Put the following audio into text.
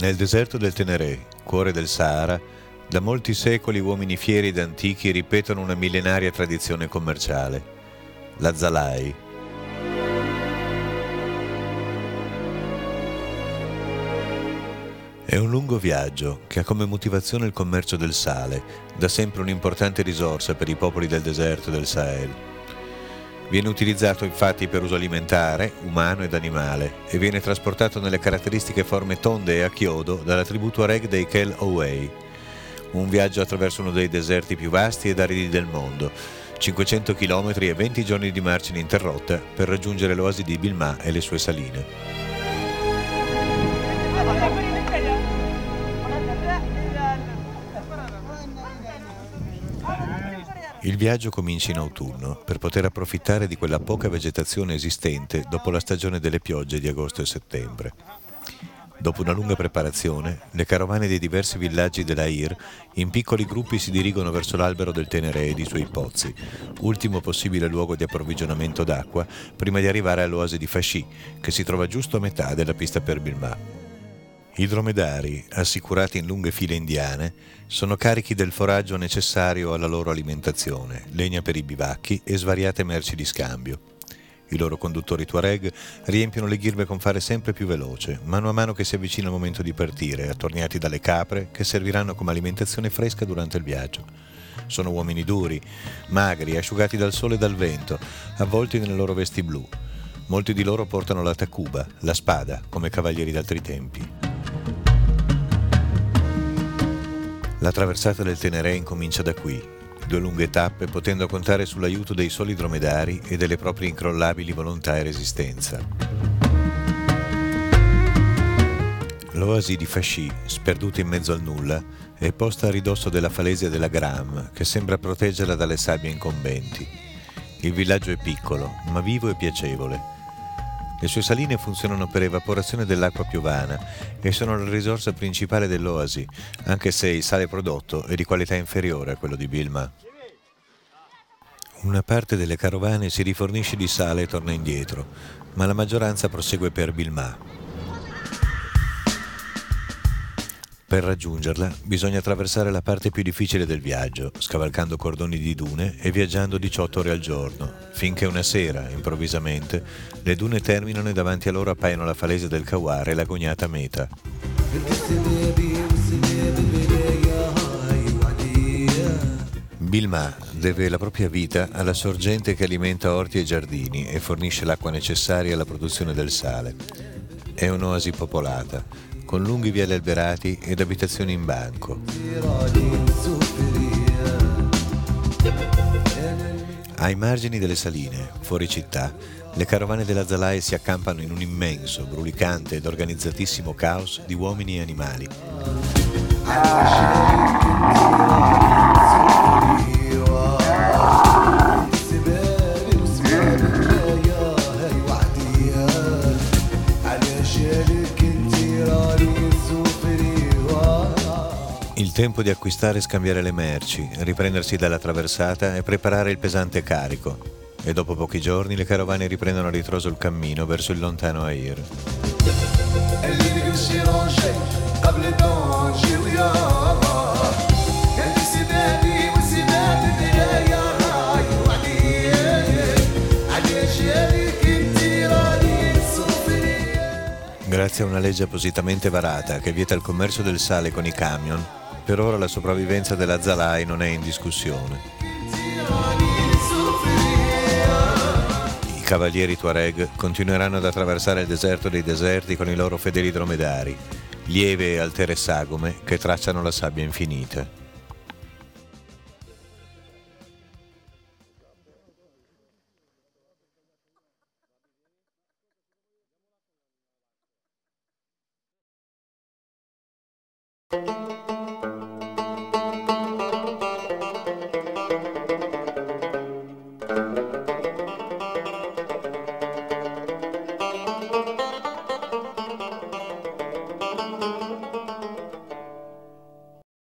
Nel deserto del Teneré, cuore del Sahara, da molti secoli uomini fieri ed antichi ripetono una millenaria tradizione commerciale, la Zalai. È un lungo viaggio che ha come motivazione il commercio del sale, da sempre un'importante risorsa per i popoli del deserto del Sahel. Viene utilizzato infatti per uso alimentare, umano ed animale e viene trasportato nelle caratteristiche forme tonde e a chiodo dalla tribù Tuareg dei Kel Owei. Un viaggio attraverso uno dei deserti più vasti ed aridi del mondo, 500 km e 20 giorni di marcia ininterrotta per raggiungere l'oasi di Bilma e le sue saline. Il viaggio comincia in autunno per poter approfittare di quella poca vegetazione esistente dopo la stagione delle piogge di agosto e settembre. Dopo una lunga preparazione, le carovane dei diversi villaggi dell'Air in piccoli gruppi si dirigono verso l'albero del Tenere ed i suoi pozzi, ultimo possibile luogo di approvvigionamento d'acqua prima di arrivare all'oasi di Fasci, che si trova giusto a metà della pista per Bilma. I dromedari, assicurati in lunghe file indiane, sono carichi del foraggio necessario alla loro alimentazione, legna per i bivacchi e svariate merci di scambio. I loro conduttori Tuareg riempiono le ghirbe con fare sempre più veloce, mano a mano che si avvicina il momento di partire, attorniati dalle capre che serviranno come alimentazione fresca durante il viaggio. Sono uomini duri, magri, asciugati dal sole e dal vento, avvolti nelle loro vesti blu. Molti di loro portano la tacuba, la spada, come cavalieri d'altri tempi. La traversata del Teneré incomincia da qui, due lunghe tappe potendo contare sull'aiuto dei soli dromedari e delle proprie incrollabili volontà e resistenza. L'oasi di Fasci, sperduta in mezzo al nulla, è posta a ridosso della falesia della Gram, che sembra proteggerla dalle sabbie incombenti. Il villaggio è piccolo, ma vivo e piacevole le sue saline funzionano per evaporazione dell'acqua piovana e sono la risorsa principale dell'oasi, anche se il sale prodotto è di qualità inferiore a quello di Bilma. Una parte delle carovane si rifornisce di sale e torna indietro, ma la maggioranza prosegue per Bilma. Per raggiungerla bisogna attraversare la parte più difficile del viaggio, scavalcando cordoni di dune e viaggiando 18 ore al giorno, finché una sera, improvvisamente, le dune terminano e davanti a loro appaiono la falese del Kawar e l'agognata meta. Bilma deve la propria vita alla sorgente che alimenta orti e giardini e fornisce l'acqua necessaria alla produzione del sale. È un'oasi popolata, con lunghi viali alberati ed abitazioni in banco. Ai margini delle saline, fuori città, le carovane della Zalai si accampano in un immenso, brulicante ed organizzatissimo caos di uomini e animali. Tempo di acquistare e scambiare le merci, riprendersi dalla traversata e preparare il pesante carico. E dopo pochi giorni le carovane riprendono a ritroso il cammino verso il lontano Air. Grazie a una legge appositamente varata che vieta il commercio del sale con i camion, per ora la sopravvivenza della Zalai non è in discussione. I cavalieri Tuareg continueranno ad attraversare il deserto dei deserti con i loro fedeli dromedari, lieve e altere sagome che tracciano la sabbia infinita.